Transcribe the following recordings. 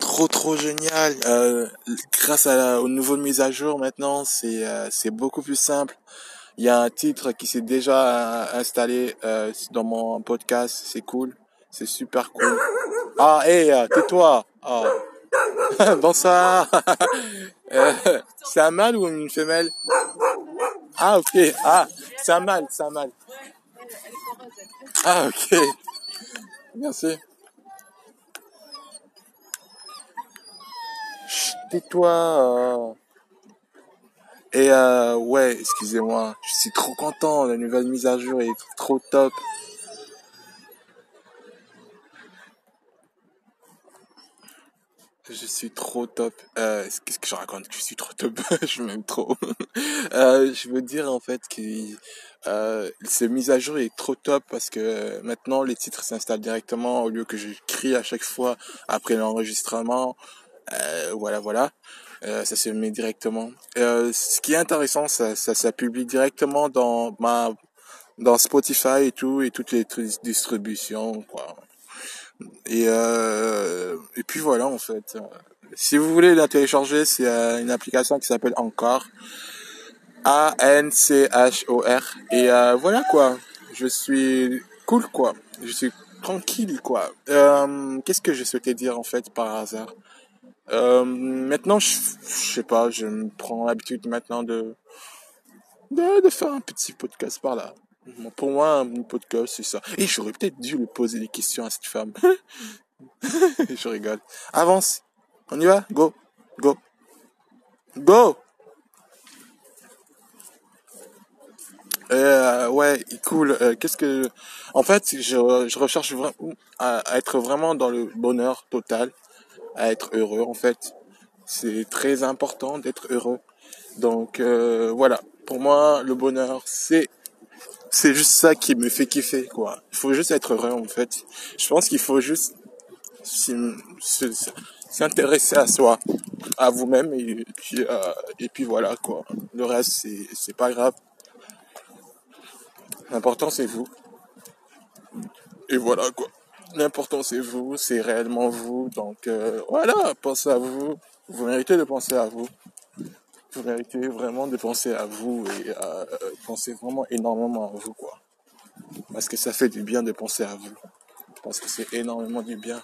Trop trop génial. Euh, grâce à la, aux nouveaux mises à jour maintenant, c'est euh, c'est beaucoup plus simple. Il y a un titre qui s'est déjà euh, installé dans mon podcast. C'est cool. C'est super cool. Ah, hé, hey, tais-toi. Ah. Bonsoir. c'est un mâle ou une femelle? Ah, ok. Ah, c'est un mâle, c'est un mâle. Ah, ok. Merci. Tais-toi. Euh... Et euh, ouais, excusez-moi, je suis trop content, la nouvelle mise à jour est trop top. Je suis trop top. Euh, Qu'est-ce que je raconte Je suis trop top? je m'aime trop. je veux dire en fait que cette mise à jour est trop top parce que maintenant les titres s'installent directement au lieu que j'écris à chaque fois après l'enregistrement. Euh, voilà, voilà. Euh, ça se met directement. Euh, ce qui est intéressant, ça, ça, publie directement dans ma, dans Spotify et tout et toutes les distributions, quoi. Et et puis voilà en fait. Si vous voulez la télécharger, c'est une application qui s'appelle Encore. A N C H O R et voilà quoi. Je suis cool quoi. Je suis tranquille quoi. Qu'est-ce que je souhaitais dire en fait par hasard? Euh, maintenant, je, sais pas, je me prends l'habitude maintenant de, de, de faire un petit podcast par là. Pour moi, un podcast, c'est ça. Et j'aurais peut-être dû lui poser des questions à cette femme. je rigole. Avance. On y va? Go. Go. Go euh, ouais, cool. Euh, Qu'est-ce que, en fait, je, je recherche à être vraiment dans le bonheur total à être heureux en fait. C'est très important d'être heureux. Donc euh, voilà, pour moi le bonheur c'est c'est juste ça qui me fait kiffer quoi. Il faut juste être heureux en fait. Je pense qu'il faut juste s'intéresser à soi, à vous-même et puis euh, et puis voilà quoi. Le reste c'est c'est pas grave. L'important c'est vous. Et voilà quoi. L'important c'est vous, c'est réellement vous. Donc euh, voilà, pensez à vous. Vous méritez de penser à vous. Vous méritez vraiment de penser à vous et à penser vraiment énormément à vous quoi. Parce que ça fait du bien de penser à vous. Parce que c'est énormément du bien.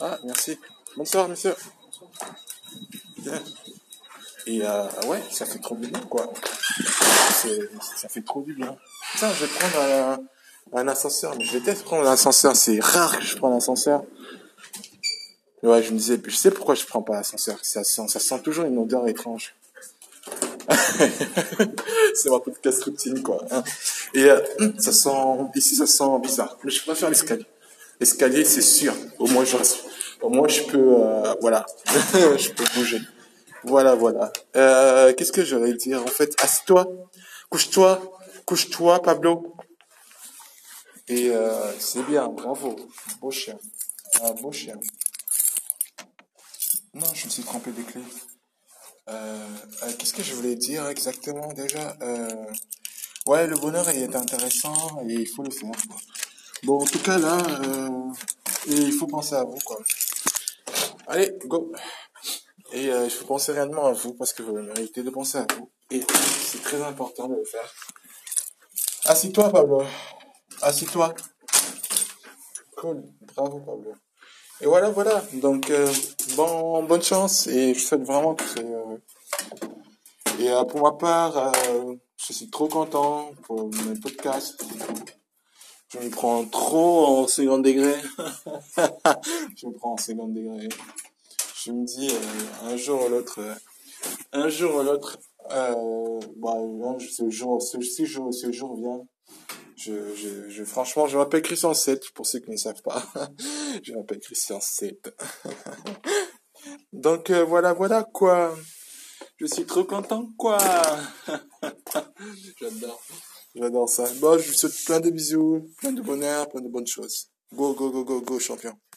Ah merci. Bonsoir monsieur. Bien. Et euh, ouais, ça fait trop du bien quoi. Ça fait trop du bien. Tiens, je vais prendre un un ascenseur, mais je déteste prendre l'ascenseur. C'est rare que je prends l'ascenseur. Ouais, je me disais, je sais pourquoi je prends pas l'ascenseur. Ça sent, toujours une odeur étrange. c'est ma podcast routine, quoi. Hein. Et euh, ça sent, ici, ça sent bizarre. Mais je préfère l'escalier. L'escalier, c'est sûr. Au moins, je, au moins, je peux, euh, voilà, je peux bouger. Voilà, voilà. Euh, Qu'est-ce que j'allais dire? En fait, assieds-toi, couche-toi, couche-toi, Pablo. Et euh, c'est bien, bravo. Beau chien. Beau chien. Non, je me suis trompé des clés. Euh, euh, Qu'est-ce que je voulais dire exactement déjà Ouais, le bonheur est intéressant et il faut le faire. Quoi. Bon, en tout cas là, il faut penser à vous. quoi. Allez, go Et il faut penser réellement à vous parce que vous méritez de penser à vous. Et c'est très important de le faire. Assis-toi, Pablo. Assis-toi. Cool. Bravo, Pablo. Et voilà, voilà. Donc, euh, bon, bonne chance. Et je souhaite vraiment que. Euh... Et euh, pour ma part, je suis trop content pour mes podcasts. Je me prends trop en second degré. je me prends en second degré. Je me dis, un jour ou l'autre, un jour ou l'autre, bah, ce jour, ce, ce jour, ce jour vient franchement, je m'appelle Christian 7, pour ceux qui ne savent pas. je m'appelle Christian 7. Donc, euh, voilà, voilà, quoi. Je suis trop content, quoi. J'adore. J'adore ça. Bon, je vous souhaite plein de bisous, plein de bonheur, plein de bonnes choses. Go, go, go, go, go, champion.